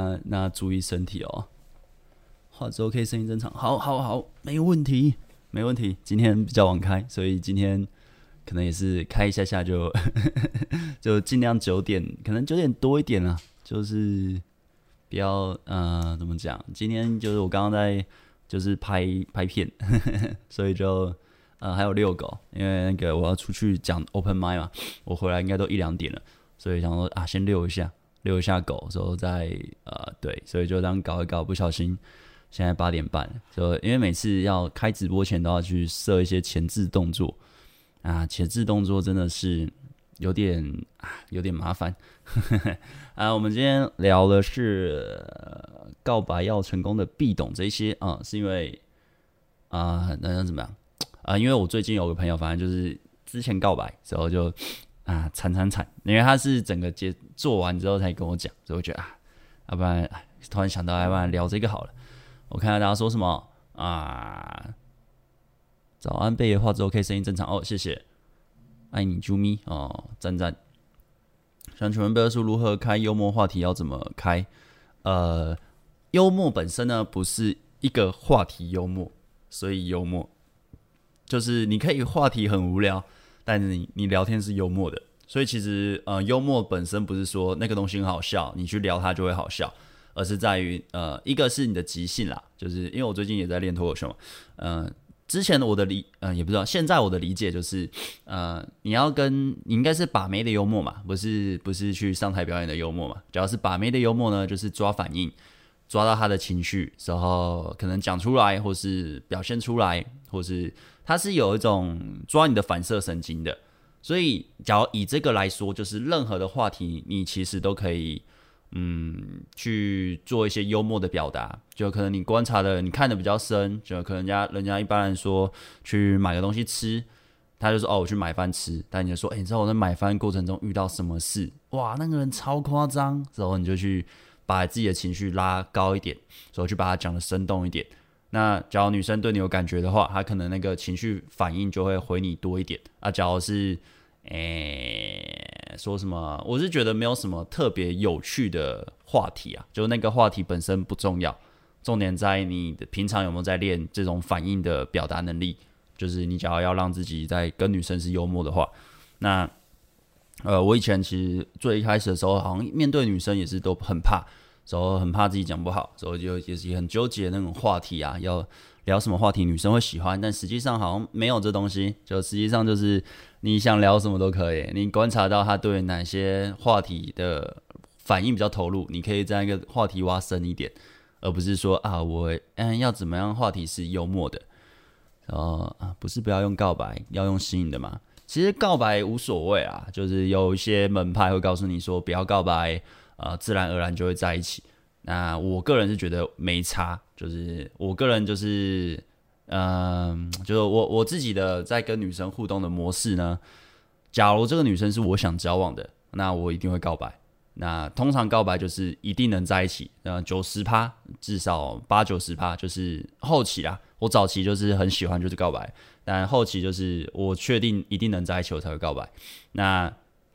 那那注意身体哦。画质 OK，声音正常，好，好，好，没问题，没问题。今天比较晚开，所以今天可能也是开一下下就 就尽量九点，可能九点多一点啊，就是比较呃怎么讲？今天就是我刚刚在就是拍拍片，所以就。呃，还有遛狗，因为那个我要出去讲 open mic 嘛，我回来应该都一两点了，所以想说啊，先遛一下，遛一下狗，之后再呃，对，所以就这样搞一搞，不小心现在八点半，就因为每次要开直播前都要去设一些前置动作啊，前置动作真的是有点啊，有点麻烦。啊，我们今天聊的是、告白要成功的必懂这些啊，是因为啊，那要怎么样？啊、因为我最近有个朋友，反正就是之前告白之后就啊惨惨惨，因为他是整个节做完之后才跟我讲，所以我觉得啊，要不然突然想到，要不然聊这个好了。我看看大家说什么啊？早安，贝爷画质 OK，声音正常哦，谢谢，爱你啾咪哦，赞赞。想请问贝儿叔如何开幽默话题？要怎么开？呃，幽默本身呢，不是一个话题幽默，所以幽默。就是你可以话题很无聊，但是你你聊天是幽默的，所以其实呃幽默本身不是说那个东西很好笑，你去聊它就会好笑，而是在于呃一个是你的即兴啦，就是因为我最近也在练脱口秀嘛，嗯、呃，之前我的理嗯、呃、也不知道，现在我的理解就是呃你要跟你应该是把妹的幽默嘛，不是不是去上台表演的幽默嘛，只要是把妹的幽默呢，就是抓反应，抓到他的情绪，然后可能讲出来，或是表现出来，或是。他是有一种抓你的反射神经的，所以假如以这个来说，就是任何的话题，你其实都可以，嗯，去做一些幽默的表达。就可能你观察的，你看的比较深，就可能人家人家一般人说去买个东西吃，他就说哦，我去买饭吃。但你就说，哎，你知道我在买饭过程中遇到什么事？哇，那个人超夸张。然后你就去把自己的情绪拉高一点，然后去把它讲得生动一点。那假如女生对你有感觉的话，她可能那个情绪反应就会回你多一点啊。假如是，诶、说什么？我是觉得没有什么特别有趣的话题啊，就那个话题本身不重要，重点在你的平常有没有在练这种反应的表达能力。就是你假如要让自己在跟女生是幽默的话，那，呃，我以前其实最一开始的时候，好像面对女生也是都很怕。时候很怕自己讲不好，所以就也是很纠结那种话题啊，要聊什么话题女生会喜欢，但实际上好像没有这东西，就实际上就是你想聊什么都可以，你观察到他对哪些话题的反应比较投入，你可以在一个话题挖深一点，而不是说啊我嗯要怎么样话题是幽默的，然后啊不是不要用告白，要用吸引的嘛，其实告白无所谓啊，就是有一些门派会告诉你说不要告白。呃，自然而然就会在一起。那我个人是觉得没差，就是我个人就是，嗯、就是我我自己的在跟女生互动的模式呢。假如这个女生是我想交往的，那我一定会告白。那通常告白就是一定能在一起，嗯，九十趴，至少八九十趴，就是后期啦。我早期就是很喜欢就是告白，但后期就是我确定一定能在一起，我才会告白。那。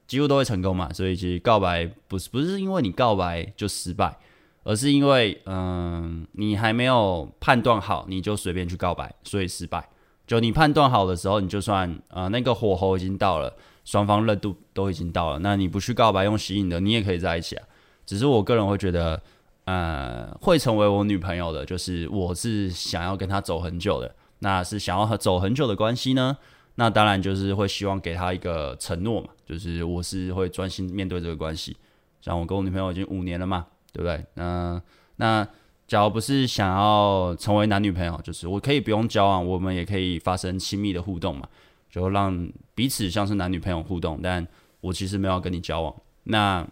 几乎都会成功嘛，所以其实告白不是不是因为你告白就失败，而是因为嗯、你还没有判断好，你就随便去告白，所以失败。就你判断好的时候，你就算呃那个火候已经到了，双方热度都已经到了，那你不去告白用吸引的，你也可以在一起啊。只是我个人会觉得，呃会成为我女朋友的，就是我是想要跟她走很久的，那是想要和走很久的关系呢。那当然就是会希望给他一个承诺嘛，就是我是会专心面对这个关系。像我跟我女朋友已经五年了嘛，对不对？那那假如不是想要成为男女朋友，就是我可以不用交往，我们也可以发生亲密的互动嘛，就让彼此像是男女朋友互动。但我其实没有跟你交往，那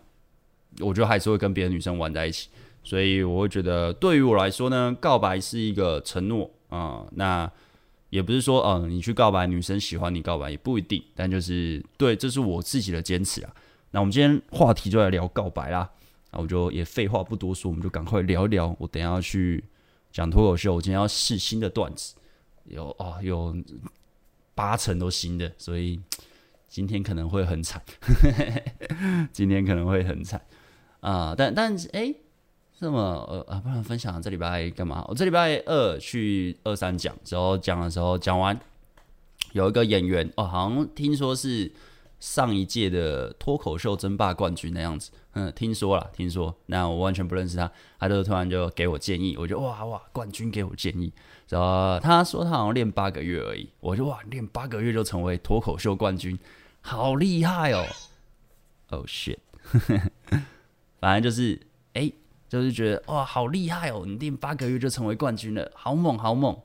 我就还是会跟别的女生玩在一起。所以我会觉得，对于我来说呢，告白是一个承诺啊、那也不是说，嗯，你去告白，女生喜欢你告白也不一定，但就是对，这是我自己的坚持啊。那我们今天话题就来聊告白啦，那我就也废话不多说，我们就赶快聊一聊。我等下要去讲脱口秀，我今天要试新的段子，有哦，有八成都新的，所以今天可能会很惨，今天可能会很惨啊。但但是，哎，这么呃啊，不然分享这礼拜干嘛？我这礼拜二去二三讲，之后讲的时候讲完，有一个演员哦，好像听说是上一届的脱口秀争霸冠军的样子，嗯，听说了，听说，那我完全不认识他，他就突然就给我建议，我就哇哇，冠军给我建议，然后他说他好像练八个月而已，我就哇，练八个月就成为脱口秀冠军，好厉害哦，Oh shit，反正就是。就是觉得哇，好厉害哦！你练八个月就成为冠军了，好猛好猛。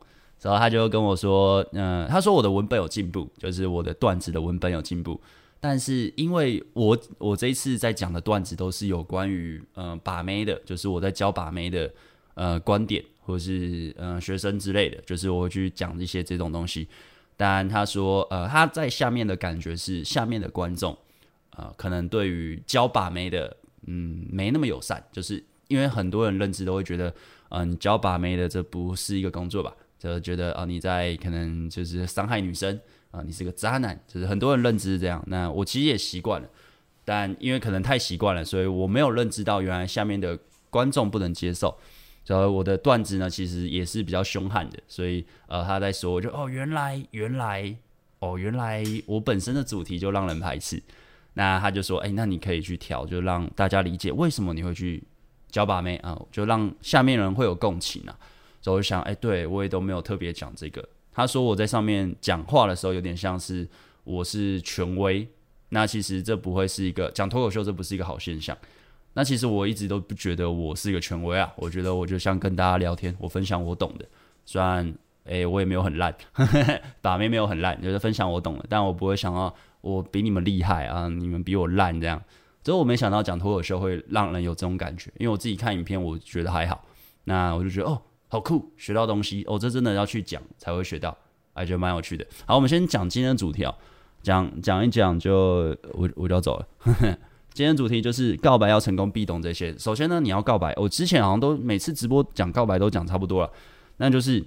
然后他就跟我说，嗯、他说我的文本有进步，就是我的段子的文本有进步。但是因为我我这一次在讲的段子都是有关于嗯、把妹的，就是我在教把妹的呃观点，或是嗯、学生之类的，就是我会去讲一些这种东西。但他说呃他在下面的感觉是下面的观众呃可能对于教把妹的嗯没那么友善，就是。因为很多人认知都会觉得，嗯，你教把妹的这不是一个工作吧？就觉得啊，你在可能就是伤害女生啊，你是个渣男，就是很多人认知是这样。那我其实也习惯了，但因为可能太习惯了，所以我没有认知到原来下面的观众不能接受。所以我的段子呢，其实也是比较凶悍的。所以呃，他在说，我就哦，原来原来哦，原来我本身的主题就让人排斥。那他就说，哎，那你可以去调，就让大家理解为什么你会去。教把妹啊，就让下面人会有共情啊。所以我就想，哎、对我也都没有特别讲这个。他说我在上面讲话的时候，有点像是我是权威。那其实这不会是一个讲脱口秀，这不是一个好现象。那其实我一直都不觉得我是一个权威啊。我觉得我就像跟大家聊天，我分享我懂的。虽然，哎、欸，我也没有很烂，把妹没有很烂，就是分享我懂的。但我不会想到我比你们厉害啊，你们比我烂这样。所以我没想到讲脱口秀会让人有这种感觉，因为我自己看影片，我觉得还好。那我就觉得哦，好酷，学到东西哦，这真的要去讲才会学到，还觉得蛮有趣的。好，我们先讲今天的主题哦，讲讲一讲就我我就要走了。今天的主题就是告白要成功必懂这些。首先呢，你要告白，我之前好像都每次直播讲告白都讲差不多了，那就是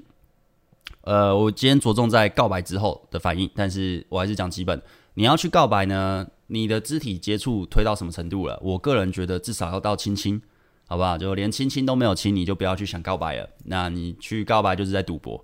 呃，我今天着重在告白之后的反应，但是我还是讲基本。你要去告白呢，你的肢体接触推到什么程度了？我个人觉得至少要到亲亲，好不好？就连亲亲都没有亲，你就不要去想告白了。那你去告白就是在赌博。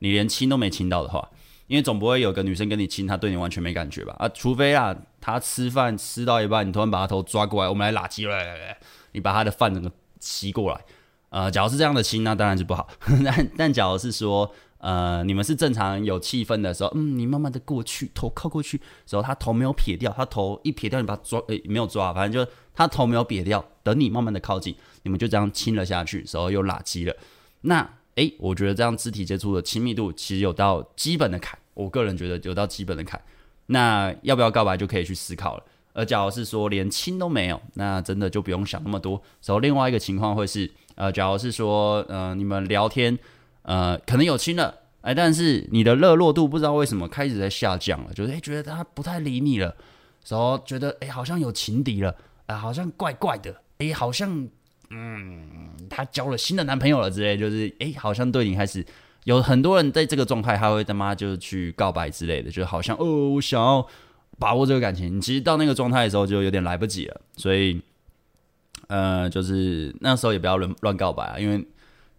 你连亲都没亲到的话，因为总不会有个女生跟你亲，她对你完全没感觉吧？啊，除非啊，她吃饭吃到一半，你突然把她头抓过来，我们来拉鸡来来来，你把她的饭整个吸过来。呃，假如是这样的亲，那当然是不好。但但假如是说。呃，你们是正常有气氛的时候，嗯，你慢慢的过去，头靠过去，时候他头没有撇掉，他头一撇掉，你把他抓，诶、没有抓，反正就他头没有撇掉，等你慢慢的靠近，你们就这样亲了下去，时候又拉鸡了。那，诶、我觉得这样肢体接触的亲密度其实有到基本的坎，我个人觉得有到基本的坎。那要不要告白就可以去思考了。而假如是说连亲都没有，那真的就不用想那么多。然后另外一个情况会是，呃，假如是说，呃，你们聊天。呃，可能有亲了，哎，但是你的热络度不知道为什么开始在下降了，就是哎，觉得他不太理你了，然后觉得哎，好像有情敌了，啊，好像怪怪的，哎，好像嗯，他交了新的男朋友了之类，就是哎，好像对你开始有很多人在这个状态，他会他妈就去告白之类的，就好像哦，我想要把握这个感情，你其实到那个状态的时候就有点来不及了，所以呃，就是那时候也不要乱乱告白啊，因为。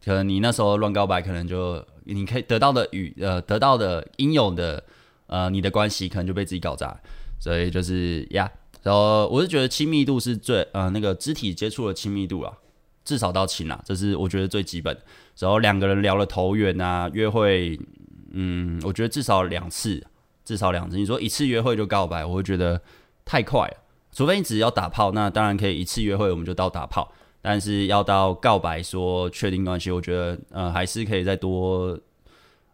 可能你那时候乱告白，可能就你可以得到的与呃得到的应有的呃你的关系，可能就被自己搞砸。所以就是呀，然后我是觉得亲密度是最呃那个肢体接触的亲密度啊，至少到亲啊，这是我觉得最基本的。然后两个人聊了投缘啊，约会，嗯，我觉得至少两次，至少两次。你说一次约会就告白，我会觉得太快了。除非你只要打炮，那当然可以一次约会我们就到打炮。但是要到告白说确定关系，我觉得呃还是可以再多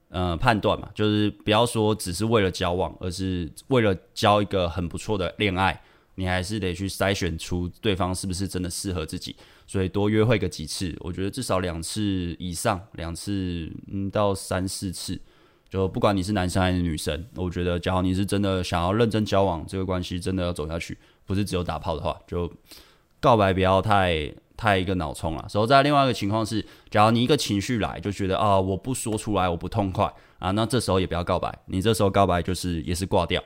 呃判断嘛，就是不要说只是为了交往，而是为了交一个很不错的恋爱，你还是得去筛选出对方是不是真的适合自己，所以多约会个几次，我觉得至少两次以上，两次嗯到三四次，就不管你是男生还是女生，我觉得假如你是真的想要认真交往，这个关系真的要走下去，不是只有打炮的话，就告白不要太。太一个脑冲了，所以在另外一个情况是，假如你一个情绪来，就觉得啊，我不说出来，我不痛快啊，那这时候也不要告白，你这时候告白就是也是挂掉，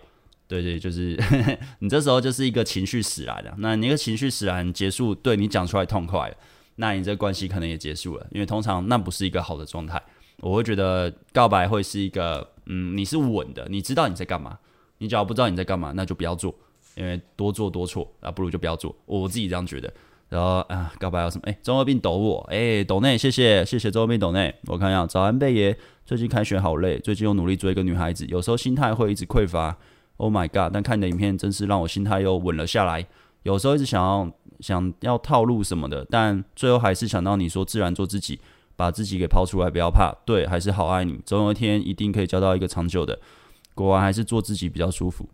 对对，就是呵呵 你这时候就是一个情绪使然的，那你一个情绪使然结束，对你讲出来痛快，那你这关系可能也结束了，因为通常那不是一个好的状态。我会觉得告白会是一个，嗯，你是稳的，你知道你在干嘛。你只要不知道你在干嘛，那就不要做，因为多做多错啊，不如就不要做。我自己这样觉得。然后啊，告白有什么？哎，中二病抖我，哎，抖内，谢谢谢谢中二病抖内。我看一下，早安贝爷，最近开学好累，最近又努力追一个女孩子，有时候心态会一直匮乏。Oh my god！但看你的影片真是让我心态又稳了下来。有时候一直想要想要套路什么的，但最后还是想到你说自然做自己，把自己给抛出来，不要怕。对，还是好爱你，总有一天一定可以交到一个长久的。果然还是做自己比较舒服。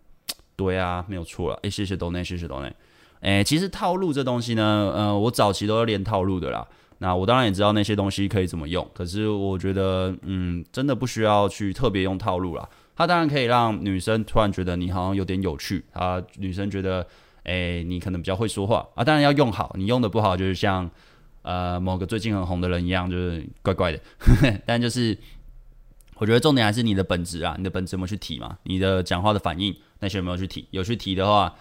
对啊，没有错了。哎，谢谢抖内，谢谢抖内。诶，其实套路这东西呢，呃，我早期都是练套路的啦。那我当然也知道那些东西可以怎么用，可是我觉得，嗯，真的不需要去特别用套路啦。它当然可以让女生突然觉得你好像有点有趣，啊，女生觉得，诶，你可能比较会说话啊。当然要用好，你用的不好，就是像呃某个最近很红的人一样，就是怪怪的。但就是我觉得重点还是你的本质啊，你的本质有没有去提嘛？你的讲话的反应那些有没有去提？有去提的话。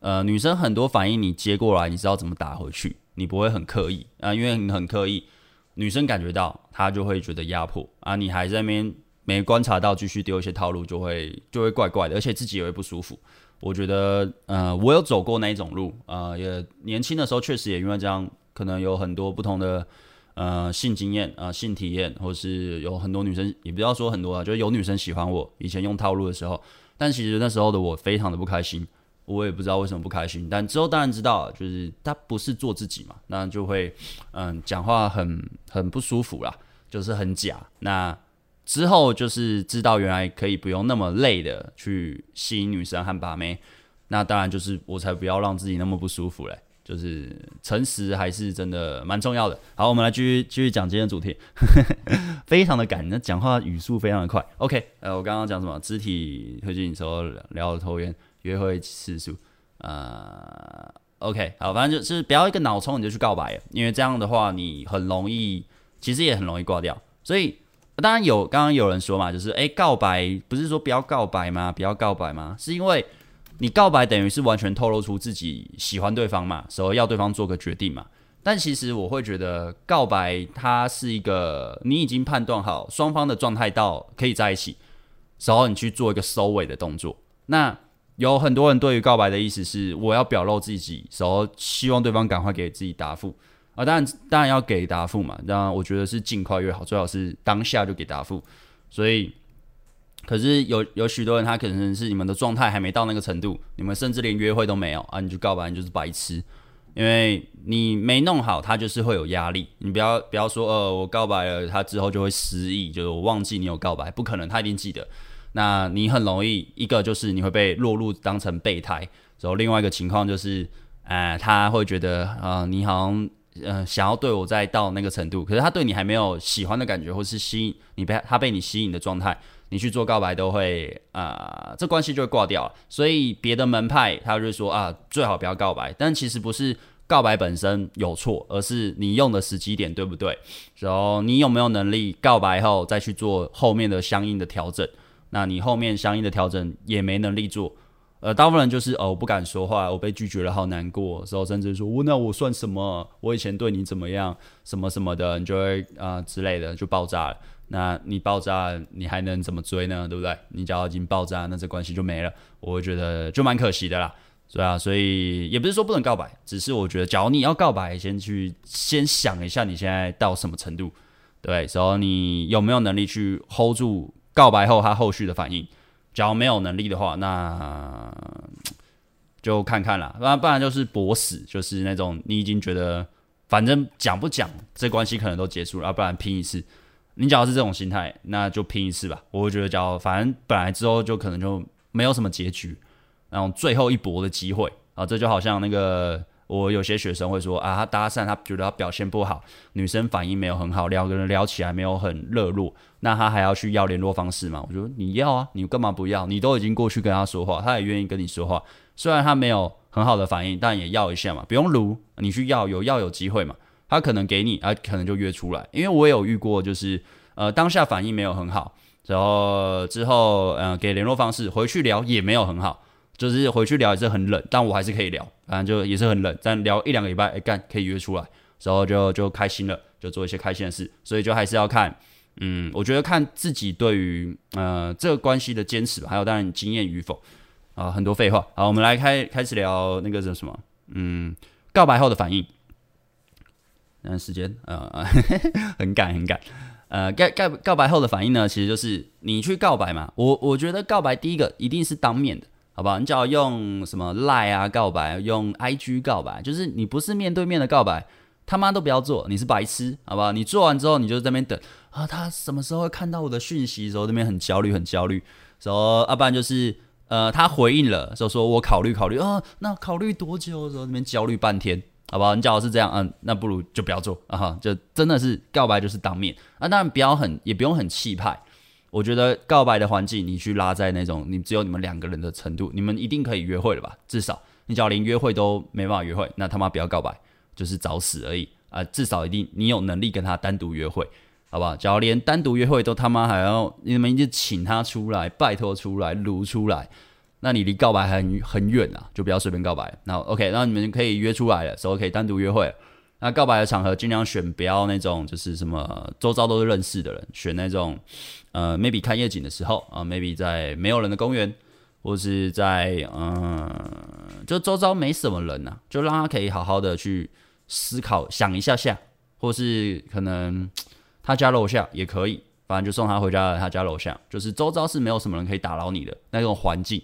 呃，女生很多反应你接过来，你知道怎么打回去，你不会很刻意啊，因为你很刻意，女生感觉到她就会觉得压迫啊，你还在那边没观察到，继续丢一些套路，就会就会怪怪的，而且自己也会不舒服。我觉得，呃，我有走过那一种路，呃，也年轻的时候确实也因为这样，可能有很多不同的呃性经验啊、性体验，或是有很多女生，也不要说很多啊，就是有女生喜欢我，以前用套路的时候，但其实那时候的我非常的不开心。我也不知道为什么不开心，但之后当然知道，就是他不是做自己嘛，那就会嗯讲话很很不舒服啦，就是很假。那之后就是知道原来可以不用那么累的去吸引女生和把妹，那当然就是我才不要让自己那么不舒服嘞。就是诚实还是真的蛮重要的。好，我们来继续继续讲今天的主题，非常的赶，那讲话语速非常的快。OK，呃，我刚刚讲什么？肢体推进时候聊头晕。约会次数，呃，OK，好，反正就是不要一个脑冲你就去告白，因为这样的话你很容易，其实也很容易挂掉。所以当然有，刚刚有人说嘛，就是诶，告白不是说不要告白吗？不要告白吗？是因为你告白等于是完全透露出自己喜欢对方嘛，所以要对方做个决定嘛。但其实我会觉得告白它是一个你已经判断好双方的状态到可以在一起，然后你去做一个收尾的动作，那。有很多人对于告白的意思是，我要表露自己，然后希望对方赶快给自己答复啊。当然，当然要给答复嘛。那，我觉得是尽快越好，最好是当下就给答复。所以，可是有有许多人，他可能是你们的状态还没到那个程度，你们甚至连约会都没有啊，你就告白，你就是白痴，因为你没弄好，他就是会有压力。你不要不要说，呃，我告白了，他之后就会失忆，就是我忘记你有告白，不可能，他一定记得。那你很容易，一个就是你会被落入当成备胎，然后另外一个情况就是，呃，他会觉得啊、呃，你好像呃想要对我再到那个程度，可是他对你还没有喜欢的感觉，或是吸引你被他被你吸引的状态，你去做告白都会啊、这关系就会挂掉了。所以别的门派他就说啊，最好不要告白，但其实不是告白本身有错，而是你用的时机点对不对？然后你有没有能力告白后再去做后面的相应的调整？那你后面相应的调整也没能力做，呃，大部分人就是哦，我不敢说话，我被拒绝了，好难过，时候甚至说，我那我算什么？我以前对你怎么样？什么什么的，你就会啊、之类的就爆炸了。那你爆炸，你还能怎么追呢？对不对？你只要已经爆炸，那这关系就没了。我会觉得就蛮可惜的啦，对啊，所以也不是说不能告白，只是我觉得，假如你要告白，先去先想一下你现在到什么程度，对，然后你有没有能力去 hold 住。告白后，他后续的反应，假如没有能力的话，那就看看啦。不然不然就是搏死，就是那种你已经觉得反正讲不讲，这关系可能都结束了，啊，不然拼一次。你假如是这种心态，那就拼一次吧。我会觉得，假如反正本来之后就可能就没有什么结局，那种最后一搏的机会啊，这就好像那个。我有些学生会说啊，他搭讪，他觉得他表现不好，女生反应没有很好，两个人聊起来没有很热络，那他还要去要联络方式吗？我说你要啊，你干嘛不要？你都已经过去跟他说话，他也愿意跟你说话，虽然他没有很好的反应，但也要一下嘛，不用撸，你去要，有要有机会嘛，他可能给你，啊，可能就约出来，因为我有遇过，就是呃当下反应没有很好，然后之后呃给联络方式，回去聊也没有很好。就是回去聊也是很冷，但我还是可以聊，反正就也是很冷。但聊一两个礼拜，哎干可以约出来，然后就就开心了，就做一些开心的事。所以就还是要看，嗯，我觉得看自己对于呃这个关系的坚持吧，还有当然经验与否啊、很多废话。好，我们来开开始聊那个是什么？嗯，告白后的反应。嗯，时间呃 很赶很赶。呃，告告告白后的反应呢，其实就是你去告白嘛。我我觉得告白第一个一定是当面的，好不好？你只要用什么 Line 啊告白，用 IG 告白，就是你不是面对面的告白，他妈都不要做，你是白痴，好不好？你做完之后，你就在那边等啊，他什么时候会看到我的讯息的时候，那边很焦虑，很焦虑。说，要不然就是呃，他回应了，就说我考虑考虑啊，那考虑多久的时候，这边焦虑半天。好不好？你假如是这样，嗯，那不如就不要做啊哈，就真的是告白就是当面啊，当然不要很，也不用很气派。我觉得告白的环境，你去拉在那种你只有你们两个人的程度，你们一定可以约会了吧？至少你只要连约会都没办法约会，那他妈不要告白，就是找死而已啊！至少一定你有能力跟他单独约会，好不好？假如连单独约会都他妈还要你们一直请他出来，拜托出来，撸出来。那你离告白还很很远啊，就不要随便告白。那 OK，那你们可以约出来了，所以可以单独约会。那告白的场合尽量选不要那种就是什么周遭都是认识的人，选那种呃 maybe 看夜景的时候啊、，maybe 在没有人的公园，或是在嗯、就周遭没什么人呐、啊，就让他可以好好的去思考想一下下，或是可能他家楼下也可以，反正就送他回家了，他家楼下就是周遭是没有什么人可以打扰你的那种环境。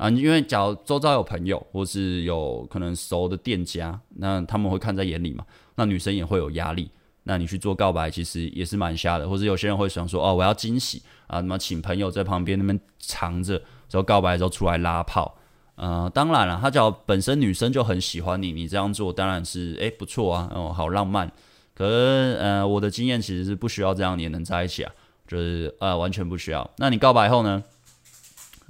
啊，因为假如周遭有朋友，或是有可能熟的店家，那他们会看在眼里嘛。那女生也会有压力。那你去做告白，其实也是蛮瞎的。或者有些人会想说，哦，我要惊喜啊，什么请朋友在旁边那边藏着，之后告白的时候出来拉炮。呃，当然了，他假如本身女生就很喜欢你，你这样做当然是诶不错啊，哦，好浪漫。可是呃，我的经验其实是不需要这样你也能在一起啊，就是呃完全不需要。那你告白后呢？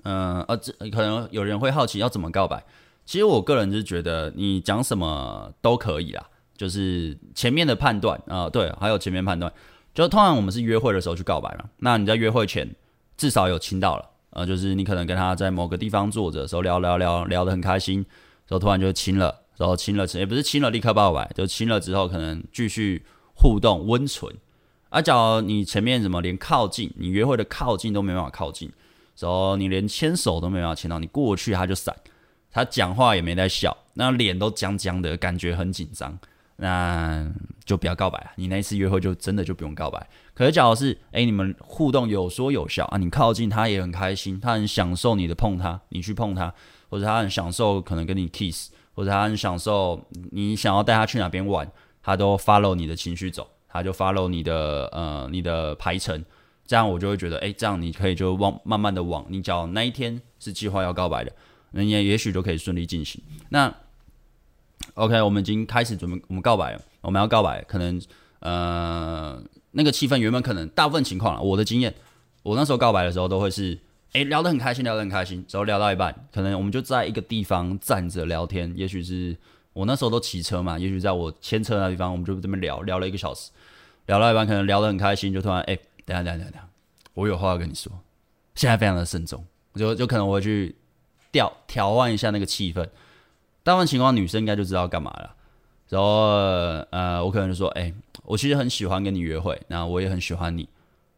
嗯，呃，这可能有人会好奇要怎么告白。其实我个人是觉得你讲什么都可以啦，就是前面的判断啊、对，还有前面判断，就通常我们是约会的时候去告白嘛。那你在约会前至少有亲到了，呃，就是你可能跟他在某个地方坐着的时候聊聊聊聊得很开心，然后突然就亲了，然后亲了，也不是亲了立刻告白，就亲了之后可能继续互动温存。啊，假如你前面怎么连靠近，你约会的靠近都没办法靠近。走你连牵手都没办法牵到，你过去他就闪，他讲话也没在笑，那脸都僵僵的，感觉很紧张，那就不要告白。你那一次约会就真的就不用告白。可是假如是，哎，你们互动有说有笑啊，你靠近他也很开心，他很享受你的碰他，你去碰他，或者他很享受可能跟你 kiss，或者他很享受你想要带他去哪边玩，他都 follow 你的情绪走，他就 follow 你的呃你的排程。这样我就会觉得，哎，这样你可以就往慢慢的往你讲那一天是计划要告白的，那也也许就可以顺利进行。那 OK，我们已经开始准备，我们告白了，我们要告白，可能呃那个气氛原本可能大部分情况，我的经验，我那时候告白的时候都会是，哎，聊得很开心，聊得很开心，之后聊到一半，可能我们就在一个地方站着聊天，也许是我那时候都骑车嘛，也许在我牵车那地方，我们就这么聊聊了一个小时，聊到一半，可能聊得很开心，就突然哎。等下等下等下，我有话要跟你说，现在非常的慎重，就就可能我会去调调换一下那个气氛。大部分情况女生应该就知道干嘛了。然后呃，我可能就说，哎、我其实很喜欢跟你约会，那我也很喜欢你，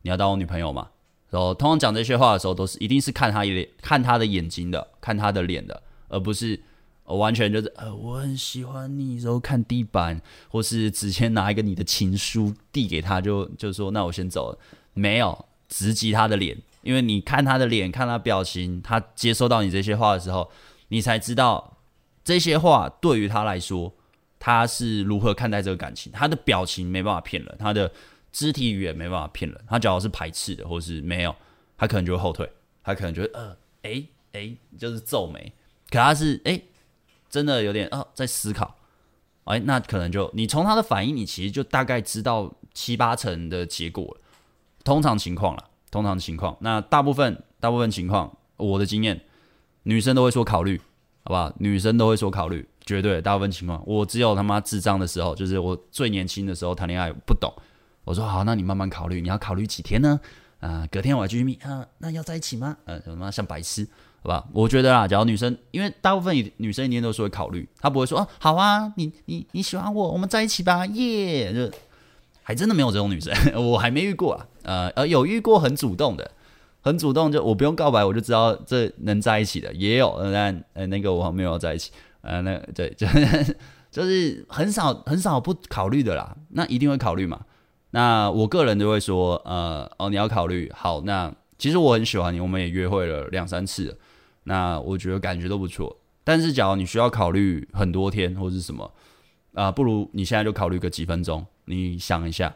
你要当我女朋友嘛？然后通常讲这些话的时候，都是一定是看他脸看他的眼睛的，看他的脸的，而不是。完全就是呃，我很喜欢你，然后看地板，或是直接拿一个你的情书递给他，就就说那我先走了。没有直击他的脸，因为你看他的脸，看他表情，他接收到你这些话的时候，你才知道这些话对于他来说，他是如何看待这个感情。他的表情没办法骗人，他的肢体语言没办法骗人。他假如是排斥的，或是没有，他可能就会后退，他可能就会呃，诶诶，就是皱眉。可他是诶。真的有点啊，在思考，哎，那可能就你从他的反应，你其实就大概知道七八成的结果了。通常情况啦，通常情况，那大部分大部分情况，我的经验，女生都会说考虑，好不好？女生都会说考虑，绝对大部分情况，我只有他妈智障的时候，就是我最年轻的时候谈恋爱不懂，我说好，那你慢慢考虑，你要考虑几天呢？啊，隔天我还继续密啊，那要在一起吗？呃、啊，什么像白痴，好吧？我觉得啊，假如女生，因为大部分女生一定都是会考虑，她不会说啊，好啊，你你你喜欢我，我们在一起吧，耶、就还真的没有这种女生，我还没遇过啊。呃呃，有遇过很主动的，很主动，就我不用告白我就知道这能在一起的，也有，但呃那个我没有在一起，呃，那对，就就是很少很少不考虑的啦，那一定会考虑嘛。那我个人就会说，呃，哦，你要考虑好。那其实我很喜欢你，我们也约会了两三次，那我觉得感觉都不错。但是，假如你需要考虑很多天或是什么，啊、不如你现在就考虑个几分钟，你想一下。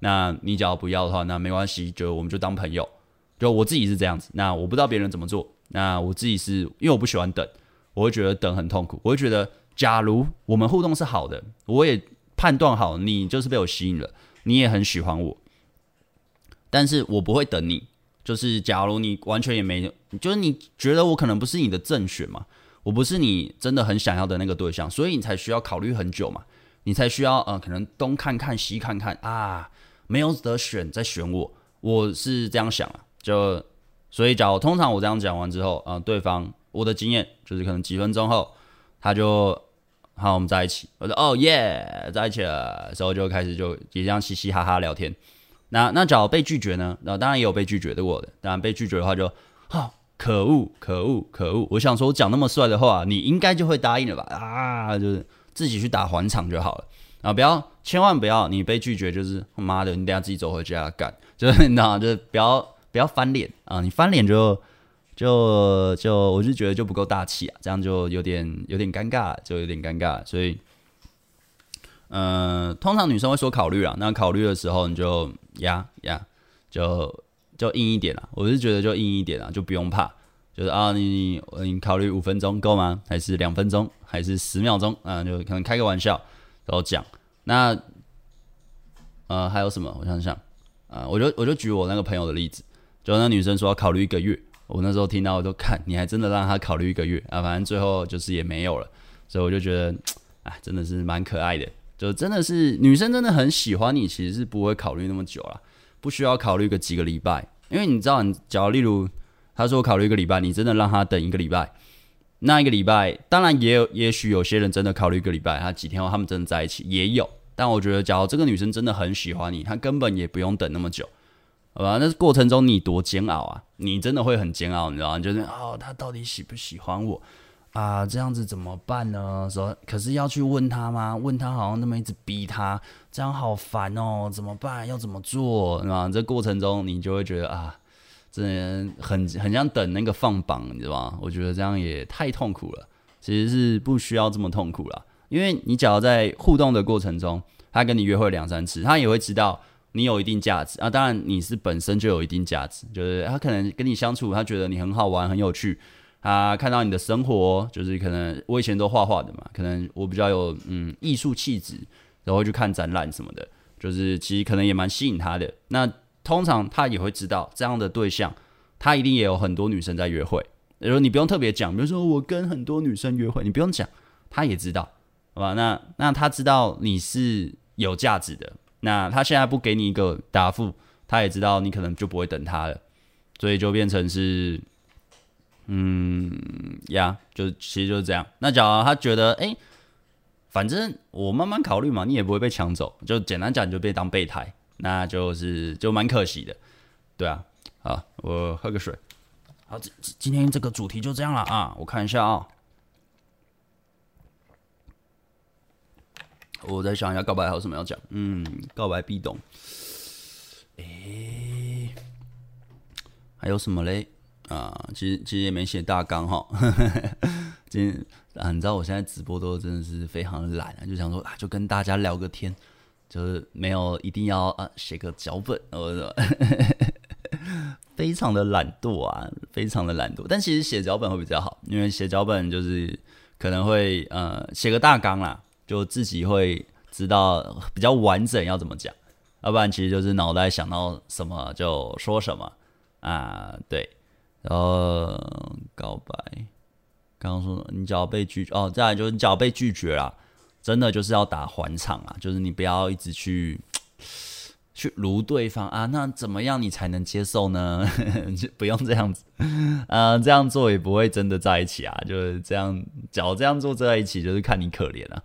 那你只要不要的话，那没关系，就我们就当朋友。就我自己是这样子。那我不知道别人怎么做。那我自己是因为我不喜欢等，我会觉得等很痛苦。我会觉得，假如我们互动是好的，我也判断好你就是被我吸引了。你也很喜欢我，但是我不会等你。就是假如你完全也没，就是你觉得我可能不是你的正选嘛，我不是你真的很想要的那个对象，所以你才需要考虑很久嘛，你才需要呃，可能东看看西看看啊，没有得选再选我，我是这样想啊，就所以假如通常我这样讲完之后，啊、呃，对方我的经验就是可能几分钟后他就。好，我们在一起。我说哦耶，在一起了。之后就开始就也这样嘻嘻哈哈聊天。那那假如被拒绝呢？那当然也有被拒绝的过的。当然被拒绝的话就，哈，可恶，可恶，可恶！我想说，我讲那么帅的话，你应该就会答应了吧？啊，就是自己去打还场就好了。啊，不要，千万不要，你被拒绝就是他妈的，你等下自己走回家干。就是你知道，就是不要不要翻脸啊！你翻脸就。就就我是觉得就不够大气啊，这样就有点有点尴尬，就有点尴尬。所以，嗯、呃，通常女生会说考虑啊，那考虑的时候你就呀呀，就就硬一点啦。我是觉得就硬一点啊，就不用怕，就是啊，你你考虑五分钟够吗？还是两分钟？还是十秒钟？啊，就可能开个玩笑，然后讲。那呃还有什么？我想想啊，我就我就举我那个朋友的例子，就那女生说要考虑一个月。我那时候听到，我都看，你还真的让她考虑一个月啊？反正最后就是也没有了，所以我就觉得，哎，真的是蛮可爱的。就真的是女生真的很喜欢你，其实是不会考虑那么久了，不需要考虑个几个礼拜，因为你知道，你假如例如他说考虑一个礼拜，你真的让他等一个礼拜，那一个礼拜，当然也有，也许有些人真的考虑一个礼拜，他几天后他们真的在一起也有。但我觉得，假如这个女生真的很喜欢你，她根本也不用等那么久。好吧，那过程中你多煎熬啊！你真的会很煎熬，你知道吗？就是哦，他到底喜不喜欢我啊？这样子怎么办呢？说可是要去问他吗？问他好像那么一直逼他，这样好烦哦！怎么办？要怎么做？啊？这过程中你就会觉得啊，真的很很像等那个放榜，你知道吗？我觉得这样也太痛苦了。其实是不需要这么痛苦了，因为你只要在互动的过程中，他跟你约会两三次，他也会知道。你有一定价值啊，当然你是本身就有一定价值，就是他可能跟你相处，他觉得你很好玩、很有趣，他看到你的生活，就是可能我以前都画画的嘛，可能我比较有嗯艺术气质，然后去看展览什么的，就是其实可能也蛮吸引他的。那通常他也会知道这样的对象，他一定也有很多女生在约会，比如你不用特别讲，比如说我跟很多女生约会，你不用讲，他也知道，好吧？那那他知道你是有价值的。那他现在不给你一个答复，他也知道你可能就不会等他了，所以就变成是，嗯呀，就其实就是这样。那假如他觉得，哎、反正我慢慢考虑嘛，你也不会被抢走，就简单讲，你就被当备胎，那就是就蛮可惜的，对啊。好，我喝个水。好，今今天这个主题就这样了啊，我看一下啊。我再想一下，告白还有什么要讲？嗯，告白必懂。诶、还有什么嘞？啊，其实其实也没写大纲哈。今天啊，你知道我现在直播都真的是非常懒啊，就想说啊，就跟大家聊个天，就是没有一定要啊写个脚本，我非常的懒惰啊，非常的懒惰。但其实写脚本会比较好，因为写脚本就是可能会呃写个大纲啦。就自己会知道比较完整要怎么讲，要不然其实就是脑袋想到什么就说什么啊，对。然后告白，刚刚说你只要被拒绝哦，再来就是你只要被拒绝了，真的就是要打还场啊，就是你不要一直去 去撸对方啊，那怎么样你才能接受呢？就不用这样子，啊，这样做也不会真的在一起啊，就是这样，只要这样做在一起，就是看你可怜啊。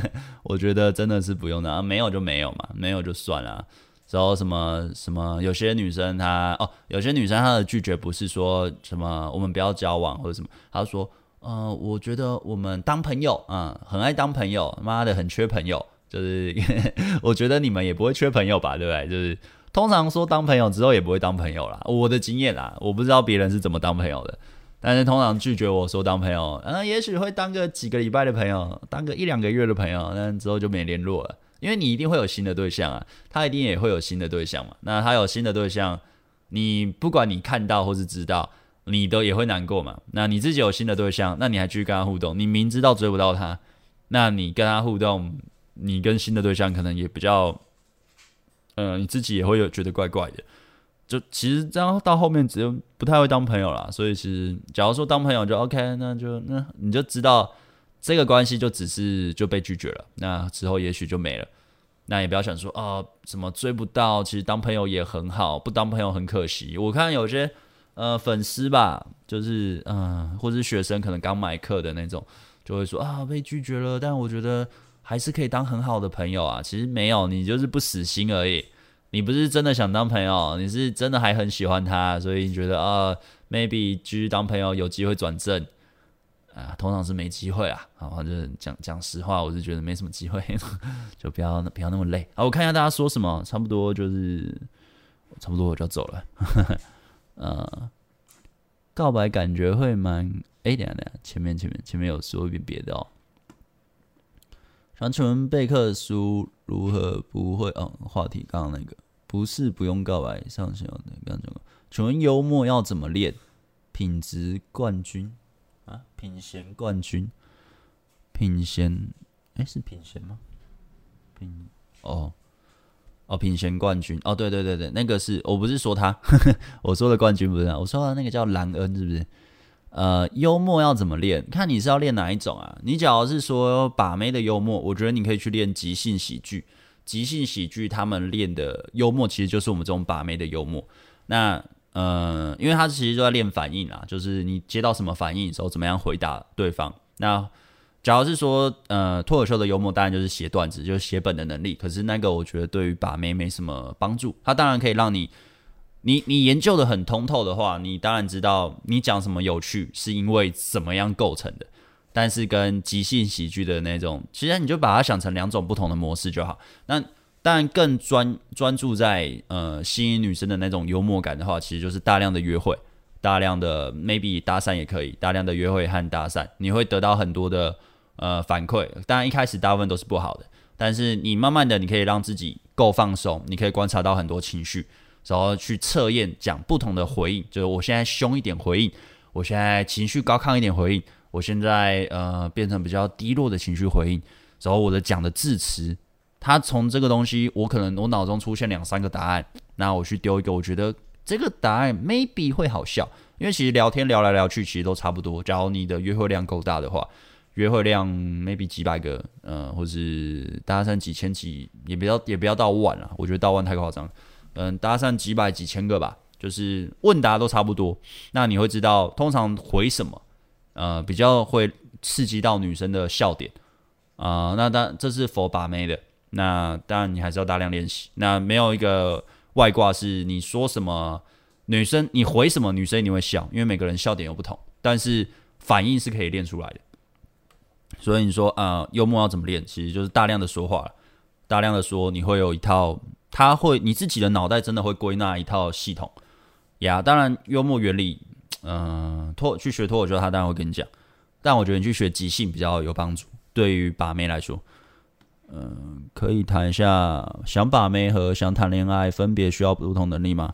我觉得真的是不用的啊，没有就没有嘛，没有就算了。然后什么什么，有些女生她哦，有些女生她的拒绝不是说什么我们不要交往或者什么，她说，呃，我觉得我们当朋友啊，嗯，很爱当朋友，妈的很缺朋友。就是我觉得你们也不会缺朋友吧，对不对？就是通常说当朋友之后也不会当朋友啦。我的经验啦，我不知道别人是怎么当朋友的，但是通常拒绝我说当朋友，嗯，也许会当个几个礼拜的朋友，当个一两个月的朋友，但之后就没联络了，因为你一定会有新的对象啊，他一定也会有新的对象嘛。那他有新的对象，你不管你看到或是知道，你都也会难过嘛。那你自己有新的对象，那你还继续跟他互动，你明知道追不到他，那你跟他互动。你跟新的对象可能也比较，嗯、呃，你自己也会有觉得怪怪的。就其实这样到后面，只有不太会当朋友啦。所以其实，假如说当朋友就 OK，那就那你就知道这个关系就只是就被拒绝了。那之后也许就没了。那也不要想说啊、什么追不到，其实当朋友也很好，不当朋友很可惜。我看有些呃粉丝吧，就是嗯、呃，或是学生可能刚买课的那种，就会说啊被拒绝了，但我觉得。还是可以当很好的朋友啊，其实没有，你就是不死心而已。你不是真的想当朋友，你是真的还很喜欢他，所以你觉得啊、，maybe 继续当朋友有机会转正啊，通常是没机会啊。好，就是讲讲实话，我是觉得没什么机会，就不要不要那么累。好，我看一下大家说什么，差不多就是差不多我就要走了。呃，告白感觉会蛮……哎，等下等下，前面前面前面有说一点别的哦。想请问备课书如何不会？哦，话题刚刚那个不是不用告白上线的，刚刚讲过。请问幽默要怎么练？品质冠军啊，品贤冠军，品贤，哎，是品贤吗？品哦哦，品贤冠军哦，对对对对，那个是我不是说他，我说的冠军不是他，我说的那个叫兰恩，是不是？呃，幽默要怎么练？看你是要练哪一种啊？你只要是说把妹的幽默，我觉得你可以去练即兴喜剧。即兴喜剧他们练的幽默，其实就是我们这种把妹的幽默。那呃，因为他其实就在练反应啦，就是你接到什么反应的时候，怎么样回答对方。那假如是说呃脱口秀的幽默，当然就是写段子，就是写本的能力。可是那个我觉得对于把妹没什么帮助。它当然可以让你。你你研究的很通透的话，你当然知道你讲什么有趣是因为怎么样构成的。但是跟即兴喜剧的那种，其实你就把它想成两种不同的模式就好。那当然更专专注在呃吸引女生的那种幽默感的话，其实就是大量的约会，大量的 maybe 搭讪也可以，大量的约会和搭讪，你会得到很多的呃反馈。当然一开始大部分都是不好的，但是你慢慢的你可以让自己够放松，你可以观察到很多情绪。然后去测验讲不同的回应，就是我现在凶一点回应，我现在情绪高亢一点回应，我现在呃变成比较低落的情绪回应。然后我的讲的字词，他从这个东西，我可能我脑中出现两三个答案，那我去丢一个，我觉得这个答案 maybe 会好笑，因为其实聊天聊来聊去其实都差不多。假如你的约会量够大的话，约会量 maybe 几百个，呃，或是搭讪几千几，也不要也不要到万了，我觉得到万太夸张。嗯，搭讪几百几千个吧，就是问答都差不多。那你会知道，通常回什么，呃，比较会刺激到女生的笑点啊、那当这是否把妹的，那当然你还是要大量练习。那没有一个外挂是你说什么，女生你回什么，女生一定会笑，因为每个人笑点又不同。但是反应是可以练出来的。所以你说啊、幽默要怎么练？其实就是大量的说话，大量的说，你会有一套。他会，你自己的脑袋真的会归纳一套系统呀。当然，幽默原理，嗯、呃，脱去学脱口秀，他当然会跟你讲。但我觉得你去学即兴比较有帮助，对于把妹来说，嗯、可以谈一下想把妹和想谈恋爱分别需要不同能力吗？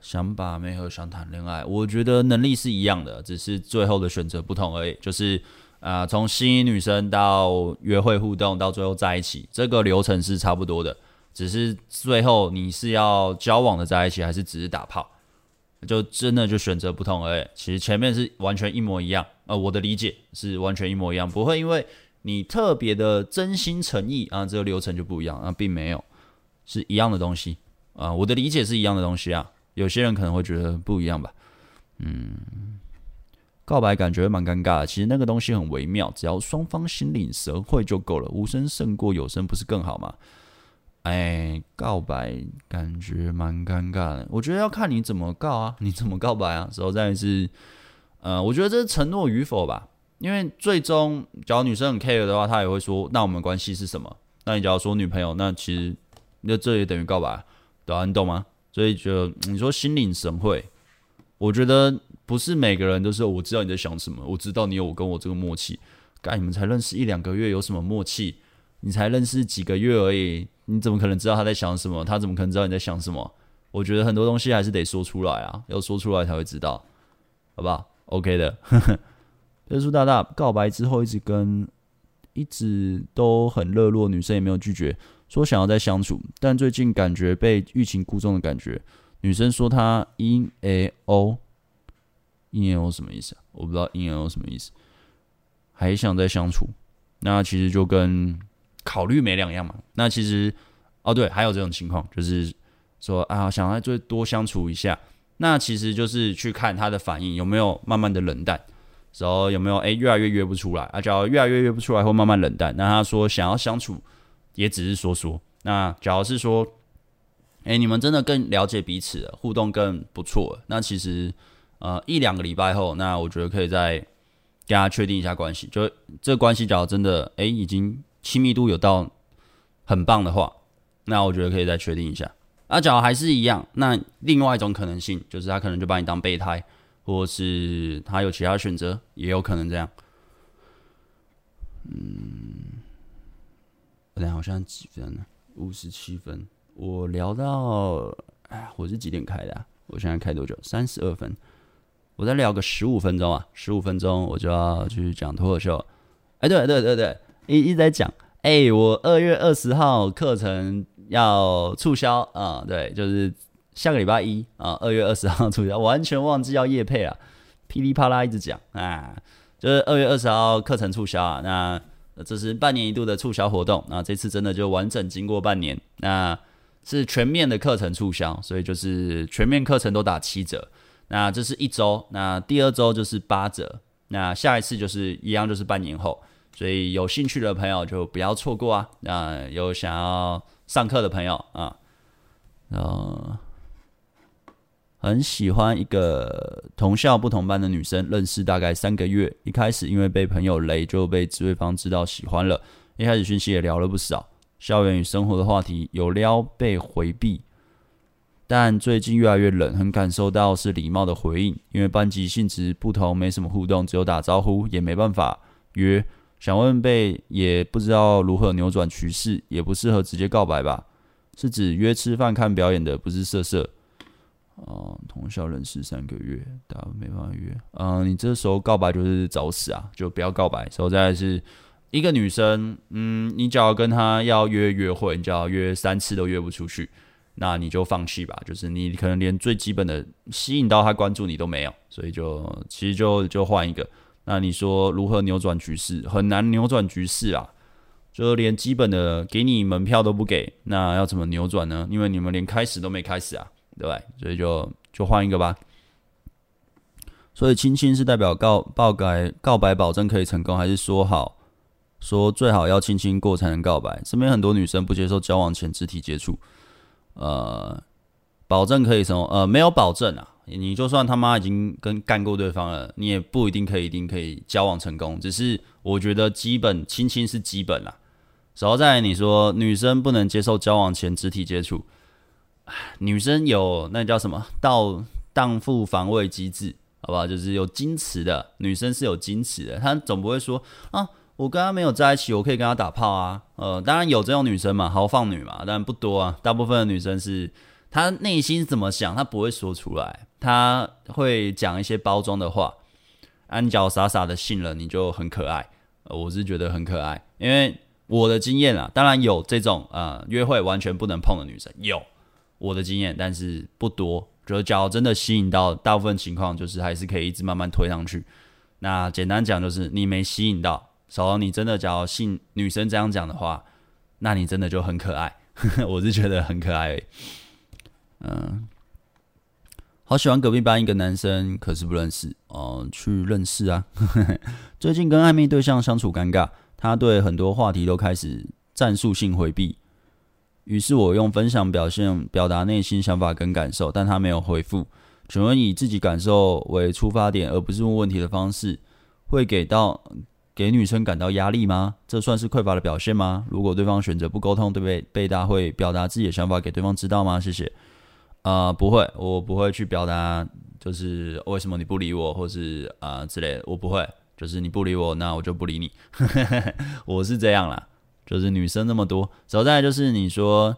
想把妹和想谈恋爱，我觉得能力是一样的，只是最后的选择不同而已。就是啊，从、吸引女生到约会互动到最后在一起，这个流程是差不多的。只是最后你是要交往的在一起，还是只是打炮，就真的就选择不同而已。其实前面是完全一模一样，呃，我的理解是完全一模一样，不会因为你特别的真心诚意啊，这个流程就不一样啊，并没有是一样的东西啊、我的理解是一样的东西啊。有些人可能会觉得不一样吧。嗯，告白感觉蛮尴尬的。其实那个东西很微妙，只要双方心领神会就够了。无声胜过有声，不是更好吗？哎，告白感觉蛮尴尬的。我觉得要看你怎么告啊，你怎么告白啊？实在是，呃，我觉得这是承诺与否吧。因为最终，假如女生很 care 的话，她也会说：“那我们关系是什么？”那你假如说女朋友，那其实那这也等于告白，对啊，你懂吗？所以就你说心领神会，我觉得不是每个人都是我知道你在想什么，我知道你有我跟我这个默契。干，你们才认识一两个月，有什么默契？你才认识几个月而已，你怎么可能知道他在想什么？他怎么可能知道你在想什么？我觉得很多东西还是得说出来啊，要说出来才会知道，好不好？OK 的。别树大大告白之后，一直跟一直都很热络，女生也没有拒绝，说想要再相处，但最近感觉被欲擒故纵的感觉。女生说她因 A O，阴 A O 什么意思啊？我不知道阴 A O 什么意思，还想再相处，那其实就跟考虑没两样嘛。那其实哦对，还有这种情况，就是说啊，想要再多相处一下，那其实就是去看他的反应有没有慢慢的冷淡。然后有没有哎，越来越约不出来啊？假如越来越约不出来，会慢慢冷淡。那他说想要相处，也只是说说。那假如是说，哎，你们真的更了解彼此了，互动更不错。那其实呃一两个礼拜后，那我觉得可以再跟他确定一下关系。就这关系，假如真的哎已经亲密度有到很棒的话，那我觉得可以再确定一下。啊，假如还是一样，那另外一种可能性就是他可能就把你当备胎。或是他有其他选择，也有可能这样。嗯，等下好像几分呢？五十七分。我聊到，哎，我是几点开的啊？我现在开多久？三十二分。我再聊个十五分钟啊，十五分钟我就要去讲脱口秀。哎，对对对对，一一直在讲。哎，我二月二十号课程要促销啊，对，就是。下个礼拜一啊，二月二十号促销，完全忘记要夜配啊，噼里啪啦一直讲啊，就是二月二十号课程促销啊，那这是半年一度的促销活动，那这次真的就完整经过半年，那是全面的课程促销，所以就是全面课程都打七折，那这是一周，那第二周就是八折，那下一次就是一样就是半年后，所以有兴趣的朋友就不要错过啊，那有想要上课的朋友啊，呃。很喜欢一个同校不同班的女生，认识大概三个月。一开始因为被朋友雷，就被对方知道喜欢了。一开始讯息也聊了不少，校园与生活的话题有撩被回避，但最近越来越冷，很感受到是礼貌的回应。因为班级性质不同，没什么互动，只有打招呼，也没办法约。想问被也不知道如何扭转局势，也不适合直接告白吧？是指约吃饭看表演的，不是色色。哦，同校认识三个月，大家没办法约。嗯，你这时候告白就是找死啊，就不要告白。所以再是一个女生，嗯，你只要跟她要约约会，你只要约三次都约不出去，那你就放弃吧。就是你可能连最基本的吸引到他关注你都没有，所以就其实就就换一个。那你说如何扭转局势？很难扭转局势啊，就连基本的给你门票都不给，那要怎么扭转呢？因为你们连开始都没开始啊。对吧，所以就就换一个吧。所以亲亲是代表告告白告白保证可以成功，还是说好说最好要亲亲过才能告白？身边很多女生不接受交往前肢体接触，呃，保证可以成功，呃，没有保证啊。你就算他妈已经跟干过对方了，你也不一定可以一定可以交往成功。只是我觉得基本亲亲是基本啦。然后再来你说女生不能接受交往前肢体接触。女生有那叫什么到荡妇防卫机制，好不好？就是有矜持的女生是有矜持的，她总不会说啊，我跟她没有在一起，我可以跟她打炮啊。呃，当然有这种女生嘛，豪放女嘛，但不多啊。大部分的女生是她内心怎么想，她不会说出来，她会讲一些包装的话，安脚傻傻的信了，你就很可爱。我是觉得很可爱，因为我的经验啊，当然有这种呃约会完全不能碰的女生有。我的经验，但是不多。就假如真的吸引到，大部分情况就是还是可以一直慢慢推上去。那简单讲就是，你没吸引到，小王你真的假如信女生这样讲的话，那你真的就很可爱。我是觉得很可爱。嗯，好喜欢隔壁班一个男生，可是不认识哦、去认识啊。最近跟暧昧对象相处尴尬，他对很多话题都开始战术性回避。于是我用分享表现表达内心想法跟感受，但他没有回复。请问以自己感受为出发点，而不是问问题的方式，会给到给女生感到压力吗？这算是匮乏的表现吗？如果对方选择不沟通，对不对？贝大会表达自己的想法给对方知道吗？谢谢。啊、呃，不会，我不会去表达，就是为什么你不理我，或是啊、之类的，我不会。就是你不理我，那我就不理你。我是这样啦。就是女生那么多，然后再来就是你说，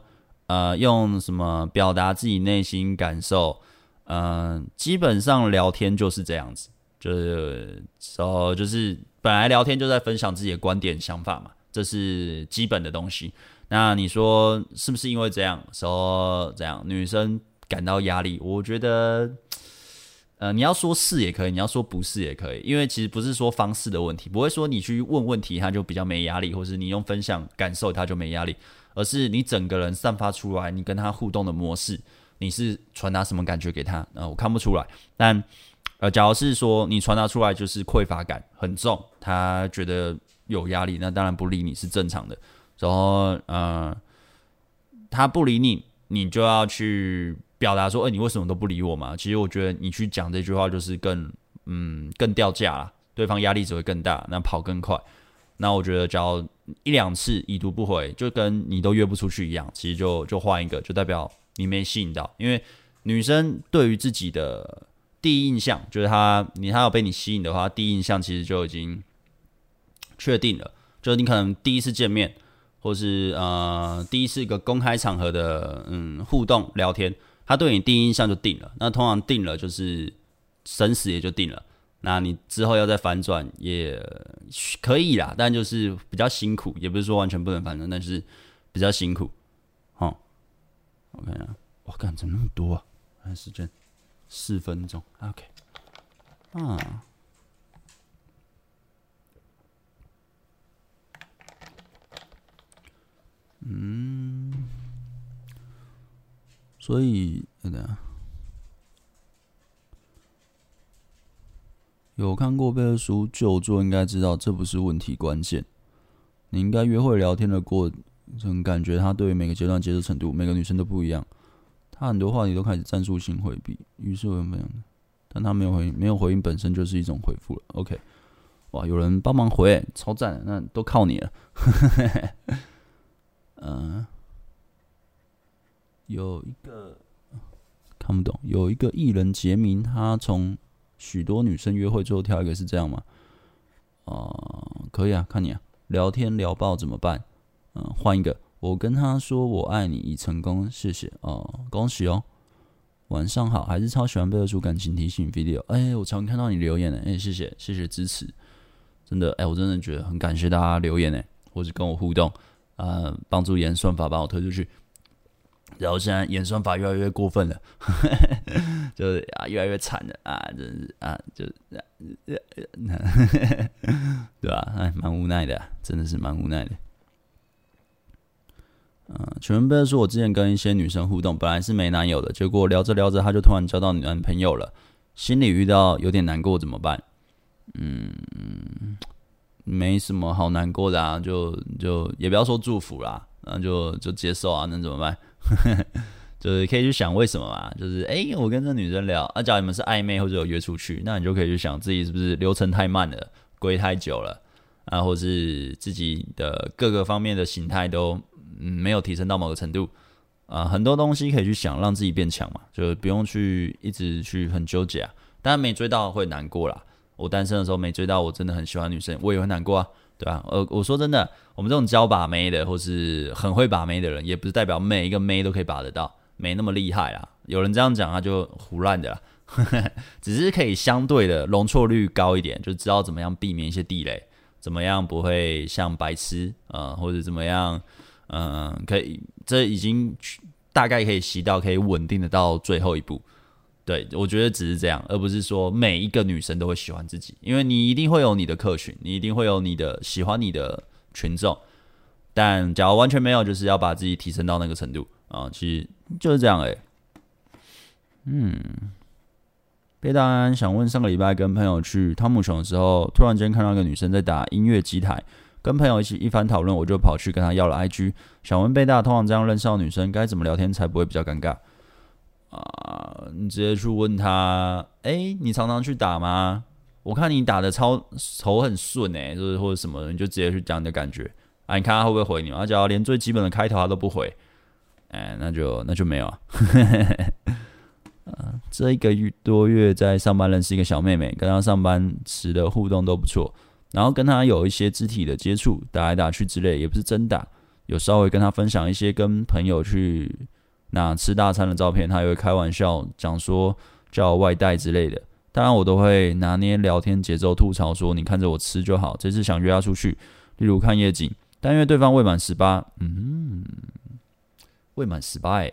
呃，用什么表达自己内心感受，嗯、基本上聊天就是这样子，就是说，就是本来聊天就在分享自己的观点想法嘛，这是基本的东西。那你说是不是因为这样说这样女生感到压力？我觉得。呃，你要说是也可以，你要说不是也可以，因为其实不是说方式的问题，不会说你去问问题他就比较没压力，或是你用分享感受他就没压力，而是你整个人散发出来，你跟他互动的模式，你是传达什么感觉给他？呃，我看不出来，但呃，假如是说你传达出来就是匮乏感很重，他觉得有压力，那当然不理你是正常的。然后呃，他不理你，你就要去。表达说，哎、你为什么都不理我嘛？其实我觉得你去讲这句话就是更，嗯，更掉价了，对方压力只会更大，那跑更快。那我觉得，只要一两次已读不回，就跟你都约不出去一样，其实就就换一个，就代表你没吸引到。因为女生对于自己的第一印象，就是他，你他有被你吸引的话，第一印象其实就已经确定了，就是你可能第一次见面，或是呃第一次一个公开场合的嗯互动聊天。他对你第一印象就定了，那通常定了就是生死也就定了。那你之后要再反转也可以啦，但就是比较辛苦，也不是说完全不能反转，但是比较辛苦。哦，我看一下，我看怎么那么多啊？还时间四分钟，OK，啊，嗯。所以，等等，有看过贝尔书就做，应该知道这不是问题关键。你应该约会聊天的过程，感觉他对每个阶段接受程度，每个女生都不一样。他很多话题都开始战术性回避，于是我怎么样？但他没有回应，没有回应本身就是一种回复了。OK，哇，有人帮忙回，超赞，那都靠你了。嗯。有一个看不懂，有一个艺人杰明，他从许多女生约会最后挑一个是这样吗？啊、可以啊，看你啊，聊天聊爆怎么办？嗯、换一个，我跟他说我爱你已成功，谢谢哦、恭喜哦，晚上好，还是超喜欢贝尔叔感情提醒 video，哎，我常看到你留言呢，哎，谢谢谢谢支持，真的，哎，我真的觉得很感谢大家留言呢，或者跟我互动，呃，帮助演算法把我推出去。然后现在演算法越来越过分了，就是啊越来越惨了啊，真是啊，就是啊呵呵对吧、啊？哎，蛮无奈的，真的是蛮无奈的。嗯、呃，请问贝尔说，我之前跟一些女生互动，本来是没男友的，结果聊着聊着，她就突然交到男朋友了，心里遇到有点难过，怎么办？嗯，没什么好难过的啊，就就也不要说祝福啦，然后就就接受啊，能怎么办？就是可以去想为什么嘛？就是哎、我跟这女生聊，啊，假如你们是暧昧或者有约出去，那你就可以去想自己是不是流程太慢了，龟太久了啊，或是自己的各个方面的形态都嗯没有提升到某个程度啊，很多东西可以去想，让自己变强嘛，就不用去一直去很纠结啊。当然没追到会难过啦，我单身的时候没追到，我真的很喜欢女生，我也会难过啊。对吧？呃，我说真的，我们这种教把妹的，或是很会把妹的人，也不是代表每一个妹都可以把得到，没那么厉害啦。有人这样讲，他就胡乱的啦，只是可以相对的容错率高一点，就知道怎么样避免一些地雷，怎么样不会像白痴啊、或者怎么样，嗯、可以，这已经大概可以习到，可以稳定的到最后一步。对，我觉得只是这样，而不是说每一个女生都会喜欢自己，因为你一定会有你的客群，你一定会有你的喜欢你的群众。但假如完全没有，就是要把自己提升到那个程度啊，其实就是这样哎、嗯，贝大安想问，上个礼拜跟朋友去汤姆熊的时候，突然间看到一个女生在打音乐机台，跟朋友一起一番讨论，我就跑去跟他要了 IG，想问贝大，通常这样认识到女生该怎么聊天才不会比较尴尬？啊，你直接去问他，哎、你常常去打吗？我看你打的超头很顺哎，就是或者什么，你就直接去讲你的感觉啊，你看他会不会回你？他只要连最基本的开头他都不回，哎，那就那就没有啊。啊，这一个月多月在上班认识一个小妹妹，跟她上班时的互动都不错，然后跟他有一些肢体的接触，打来打去之类，也不是真打，有稍微跟他分享一些跟朋友去那吃大餐的照片，他也会开玩笑讲说叫外带之类的。当然，我都会拿捏聊天节奏，吐槽说：“你看着我吃就好。”这次想约他出去，例如看夜景，但因为对方未满十八，嗯，未满十八，哎，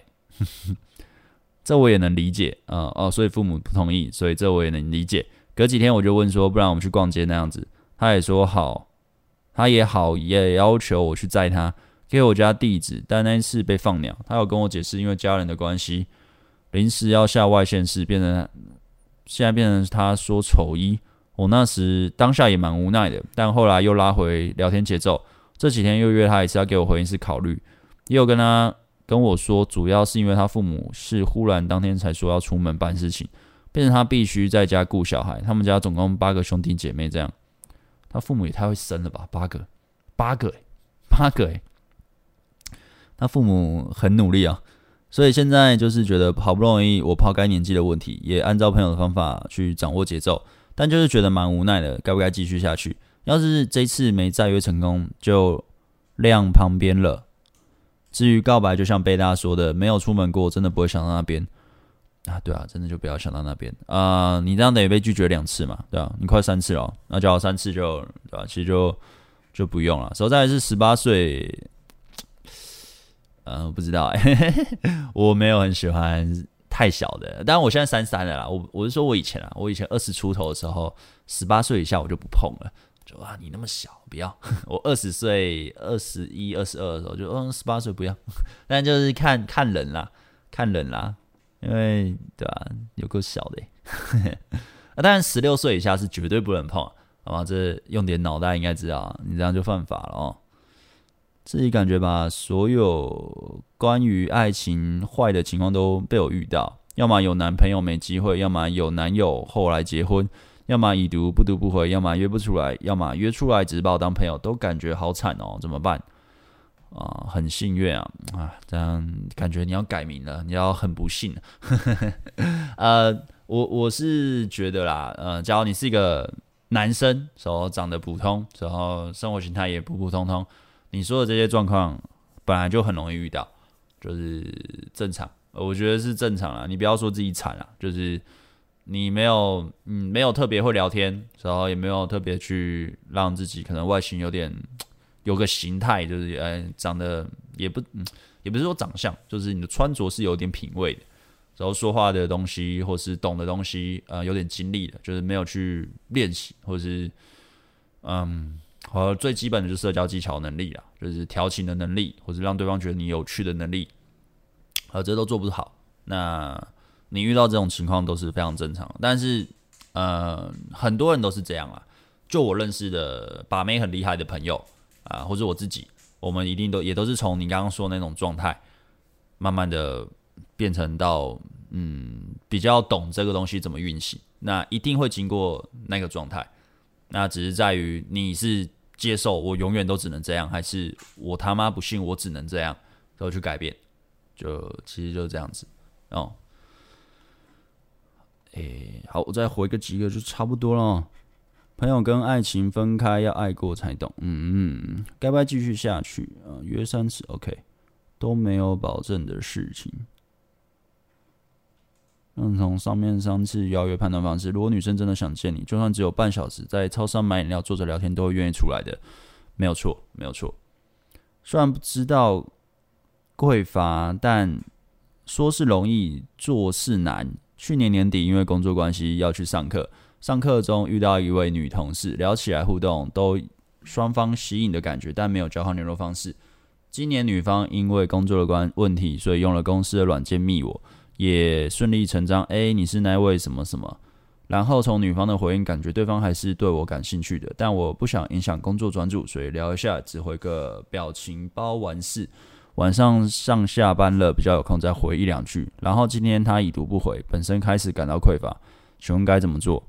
这我也能理解啊、哦，所以父母不同意，所以这我也能理解。隔几天我就问说：“不然我们去逛街那样子？”他也说好，他也好，也要求我去载他，给我家地址。但那一次被放鸟，他有跟我解释，因为家人的关系，临时要下外县市，变成。现在变成他说丑一，我那时当下也蛮无奈的，但后来又拉回聊天节奏。这几天又约他一次，要给我回应是考虑，也有跟他跟我说，主要是因为他父母是忽然当天才说要出门办事情，变成他必须在家顾小孩。他们家总共八个兄弟姐妹，这样他父母也太会生了吧？八个，八个，八个，他父母很努力啊。所以现在就是觉得好不容易我抛开年纪的问题，也按照朋友的方法去掌握节奏，但就是觉得蛮无奈的，该不该继续下去？要是这次没再约成功，就晾旁边了。至于告白，就像贝大说的，没有出门过，真的不会想到那边啊。对啊，真的就不要想到那边啊、你这样等于被拒绝两次嘛？对啊，你快三次了，那就好三次就对吧？其实就就不用了。实在是十八岁。嗯，不知道哎、欸，我没有很喜欢太小的，但我现在三三了啦。我我是说我以前啊，我以前二十出头的时候，十八岁以下我就不碰了。就啊，你那么小，不要。我二十岁、二十一、二十二的时候就嗯，十八岁不要。但就是看看人啦，看人啦，因为对吧、啊，有够小的、欸。啊，当然十六岁以下是绝对不能碰，好吗？这用点脑袋应该知道，你这样就犯法了哦。自己感觉吧，所有关于爱情坏的情况都被我遇到，要么有男朋友没机会，要么有男友后来结婚，要么已读不读不回，要么约不出来，要么约出来只是把我当朋友，都感觉好惨哦，怎么办？啊，很幸运啊，啊，这样感觉你要改名了，你要很不幸。呃，我我是觉得啦，呃，假如你是一个男生，然后长得普通，然后生活形态也普普通通。你说的这些状况本来就很容易遇到，就是正常，我觉得是正常啦。你不要说自己惨啦，就是你没有，嗯，没有特别会聊天，然后也没有特别去让自己可能外形有点有个形态，就是呃，长得也不，嗯，也不是说长相，就是你的穿着是有点品味的，然后说话的东西或是懂的东西，呃，有点经历的，就是没有去练习，或者是嗯。和最基本的就是社交技巧能力啊，就是调情的能力，或者让对方觉得你有趣的能力，呃，这都做不好。那你遇到这种情况都是非常正常。但是，呃，很多人都是这样啊。就我认识的把妹很厉害的朋友啊，或者我自己，我们一定都也都是从你刚刚说那种状态，慢慢的变成到嗯比较懂这个东西怎么运行。那一定会经过那个状态。那只是在于你是接受我永远都只能这样，还是我他妈不信我只能这样，然后去改变，就其实就这样子哦。诶、好，我再回个几个就差不多了。朋友跟爱情分开要爱过才懂，嗯嗯，该不该继续下去啊？约三次，OK，都没有保证的事情。嗯，从上面三次邀约判断方式，如果女生真的想见你，就算只有半小时，在超商买饮料、坐着聊天，都会愿意出来的，没有错，没有错。虽然不知道匮乏，但说是容易，做是难。去年年底因为工作关系要去上课，上课中遇到一位女同事，聊起来互动都双方吸引的感觉，但没有交换联络方式。今年女方因为工作的关问题，所以用了公司的软件密我。也顺理成章。哎，你是那位什么什么？然后从女方的回应感觉对方还是对我感兴趣的，但我不想影响工作专注，所以聊一下，只回个表情包完事。晚上上下班了，比较有空再回一两句。然后今天她已读不回，本身开始感到匮乏，请问该怎么做？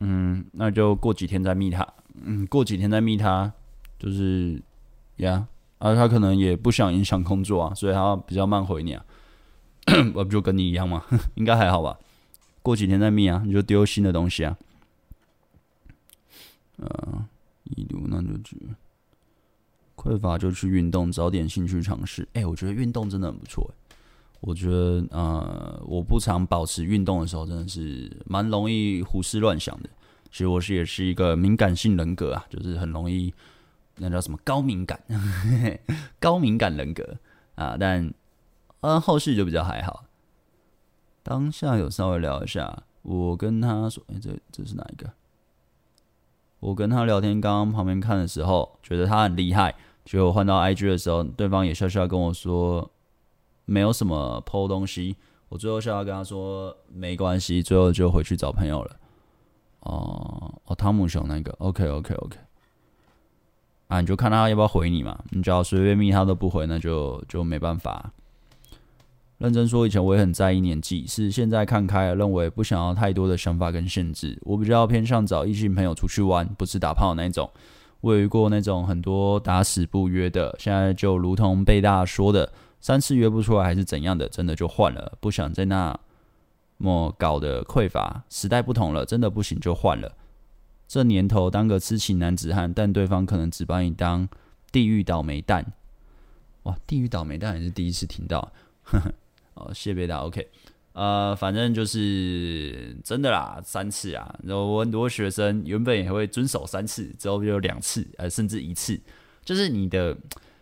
嗯，那就过几天再密他。嗯，过几天再密他，就是呀，啊，他可能也不想影响工作啊，所以他比较慢回你啊。我不就跟你一样吗？应该还好吧。过几天再密啊，你就丢新的东西啊。呃，已读那就去匮乏就去运动，找点兴趣尝试。哎、我觉得运动真的很不错哎。我觉得呃，我不常保持运动的时候，真的是蛮容易胡思乱想的。其实我是也是一个敏感性人格啊，就是很容易那叫什么高敏感，高敏感人格啊。但呃，后续就比较还好。当下有稍微聊一下，我跟他说：“哎、欸，这这是哪一个？”我跟他聊天，刚刚旁边看的时候，觉得他很厉害。结果换到 IG 的时候，对方也笑笑跟我说：“没有什么 po 东西。”我最后笑笑跟他说：“没关系。”最后就回去找朋友了。哦哦，汤姆熊那个，OK OK OK。啊，你就看他要不要回你嘛。你只要随便密他都不回，那就就没办法。认真说，以前我也很在意年纪，是现在看开了，认为不想要太多的想法跟限制。我比较偏向找异性朋友出去玩，不是打炮那种。我有遇过那种很多打死不约的，现在就如同贝大说的，三次约不出来还是怎样的，真的就换了，不想再那么搞的匮乏。时代不同了，真的不行就换了。这年头当个痴情男子汉，但对方可能只把你当地狱倒霉蛋。哇，地狱倒霉蛋也是第一次听到，呵呵。哦，谢别打，OK，呃，反正就是真的啦，三次啊。然后我很多学生原本也会遵守三次，之后就两次，呃，甚至一次。就是你的，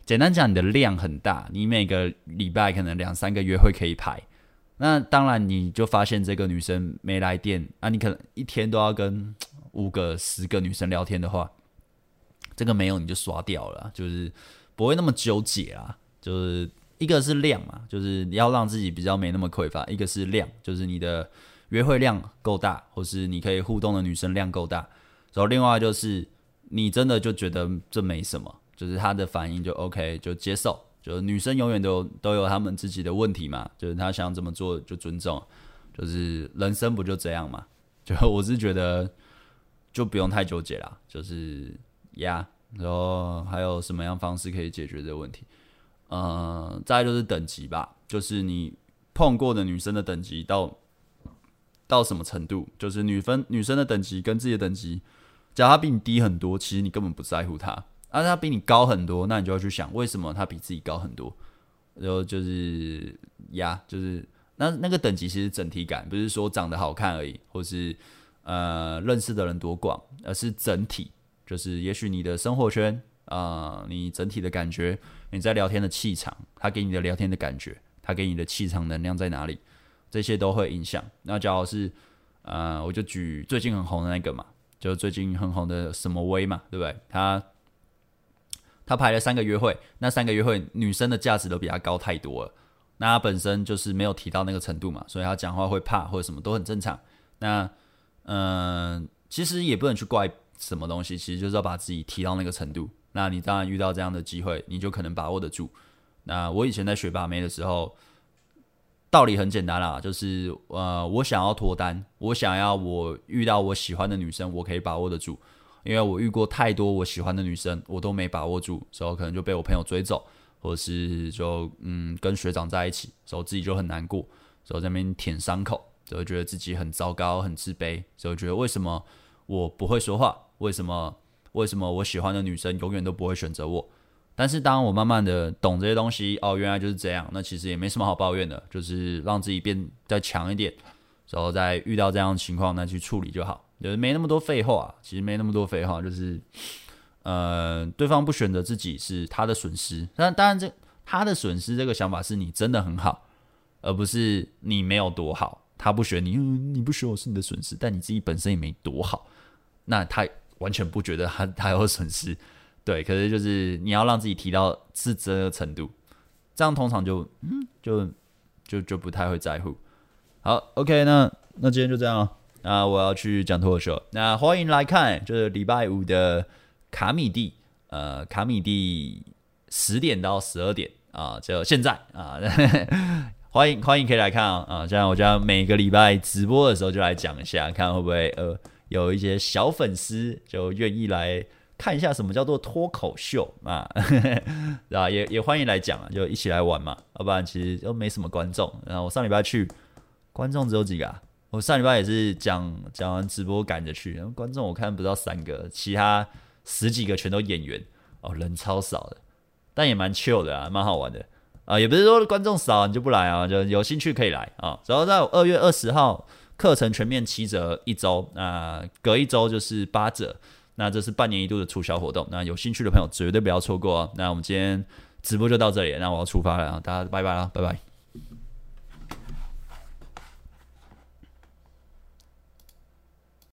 简单讲，你的量很大，你每个礼拜可能两三个约会可以排。那当然，你就发现这个女生没来电，啊，你可能一天都要跟五个、十个女生聊天的话，这个没有你就刷掉了，就是不会那么纠结啊，就是。一个是量嘛，就是你要让自己比较没那么匮乏；一个是量，就是你的约会量够大，或是你可以互动的女生量够大。然后另外就是你真的就觉得这没什么，就是她的反应就 OK，就接受。就是女生永远都都有她们自己的问题嘛，就是她想怎么做就尊重。就是人生不就这样嘛？就我是觉得就不用太纠结啦，就是呀。然后还有什么样方式可以解决这个问题？呃，再就是等级吧，就是你碰过的女生的等级到到什么程度？就是女分女生的等级跟自己的等级，假如她比你低很多，其实你根本不在乎她；而她比你高很多，那你就要去想为什么他比自己高很多。然后就是呀，就是那那个等级其实整体感不是说长得好看而已，或是呃认识的人多广，而是整体，就是也许你的生活圈啊、你整体的感觉。你在聊天的气场，他给你的聊天的感觉，他给你的气场能量在哪里？这些都会影响。那假如是，呃，我就举最近很红的那个嘛，就最近很红的什么威嘛，对不对？他他排了三个约会，那三个约会女生的价值都比他高太多了。那他本身就是没有提到那个程度嘛，所以他讲话会怕或者什么都很正常。那嗯、其实也不能去怪什么东西，其实就是要把自己提到那个程度。那你当然遇到这样的机会，你就可能把握得住。那我以前在学把妹的时候，道理很简单啦，就是呃，我想要脱单，我想要我遇到我喜欢的女生，我可以把握得住。因为我遇过太多我喜欢的女生，我都没把握住，所以可能就被我朋友追走，或者是就嗯跟学长在一起，所以自己就很难过，所以在那边舔伤口，就会觉得自己很糟糕、很自卑，所以觉得为什么我不会说话？为什么？为什么我喜欢的女生永远都不会选择我？但是当我慢慢的懂这些东西，哦，原来就是这样，那其实也没什么好抱怨的，就是让自己变再强一点，然后再遇到这样的情况，那去处理就好，就是没那么多废话，其实没那么多废话，就是，呃，对方不选择自己是他的损失，但当然这他的损失这个想法是你真的很好，而不是你没有多好，他不选你，你不选我是你的损失，但你自己本身也没多好，那他。完全不觉得他他有损失，对，可是就是你要让自己提到自责的程度，这样通常就嗯就就就不太会在乎。好，OK，那那今天就这样了。那我要去讲脱口秀，那欢迎来看，就是礼拜五的卡米蒂，呃，卡米蒂十点到十二点啊，就现在啊，欢迎欢迎可以来看啊，啊，这样我将每个礼拜直播的时候就来讲一下，看会不会呃有一些小粉丝就愿意来看一下什么叫做脱口秀啊，啊，也也欢迎来讲啊，就一起来玩嘛，要不然其实都没什么观众，然后我上礼拜去。观众只有几个啊？我上礼拜也是讲讲完直播赶着去，然后观众我看不到三个，其他十几个全都演员哦，人超少的，但也蛮 chill 的啊，蛮好玩的啊，也不是说观众少你就不来啊，就有兴趣可以来啊。然后在二月二十号课程全面七折一周，那隔一周就是八折，那这是半年一度的促销活动，那有兴趣的朋友绝对不要错过哦。那我们今天直播就到这里，那我要出发了啊，大家拜拜了，拜拜。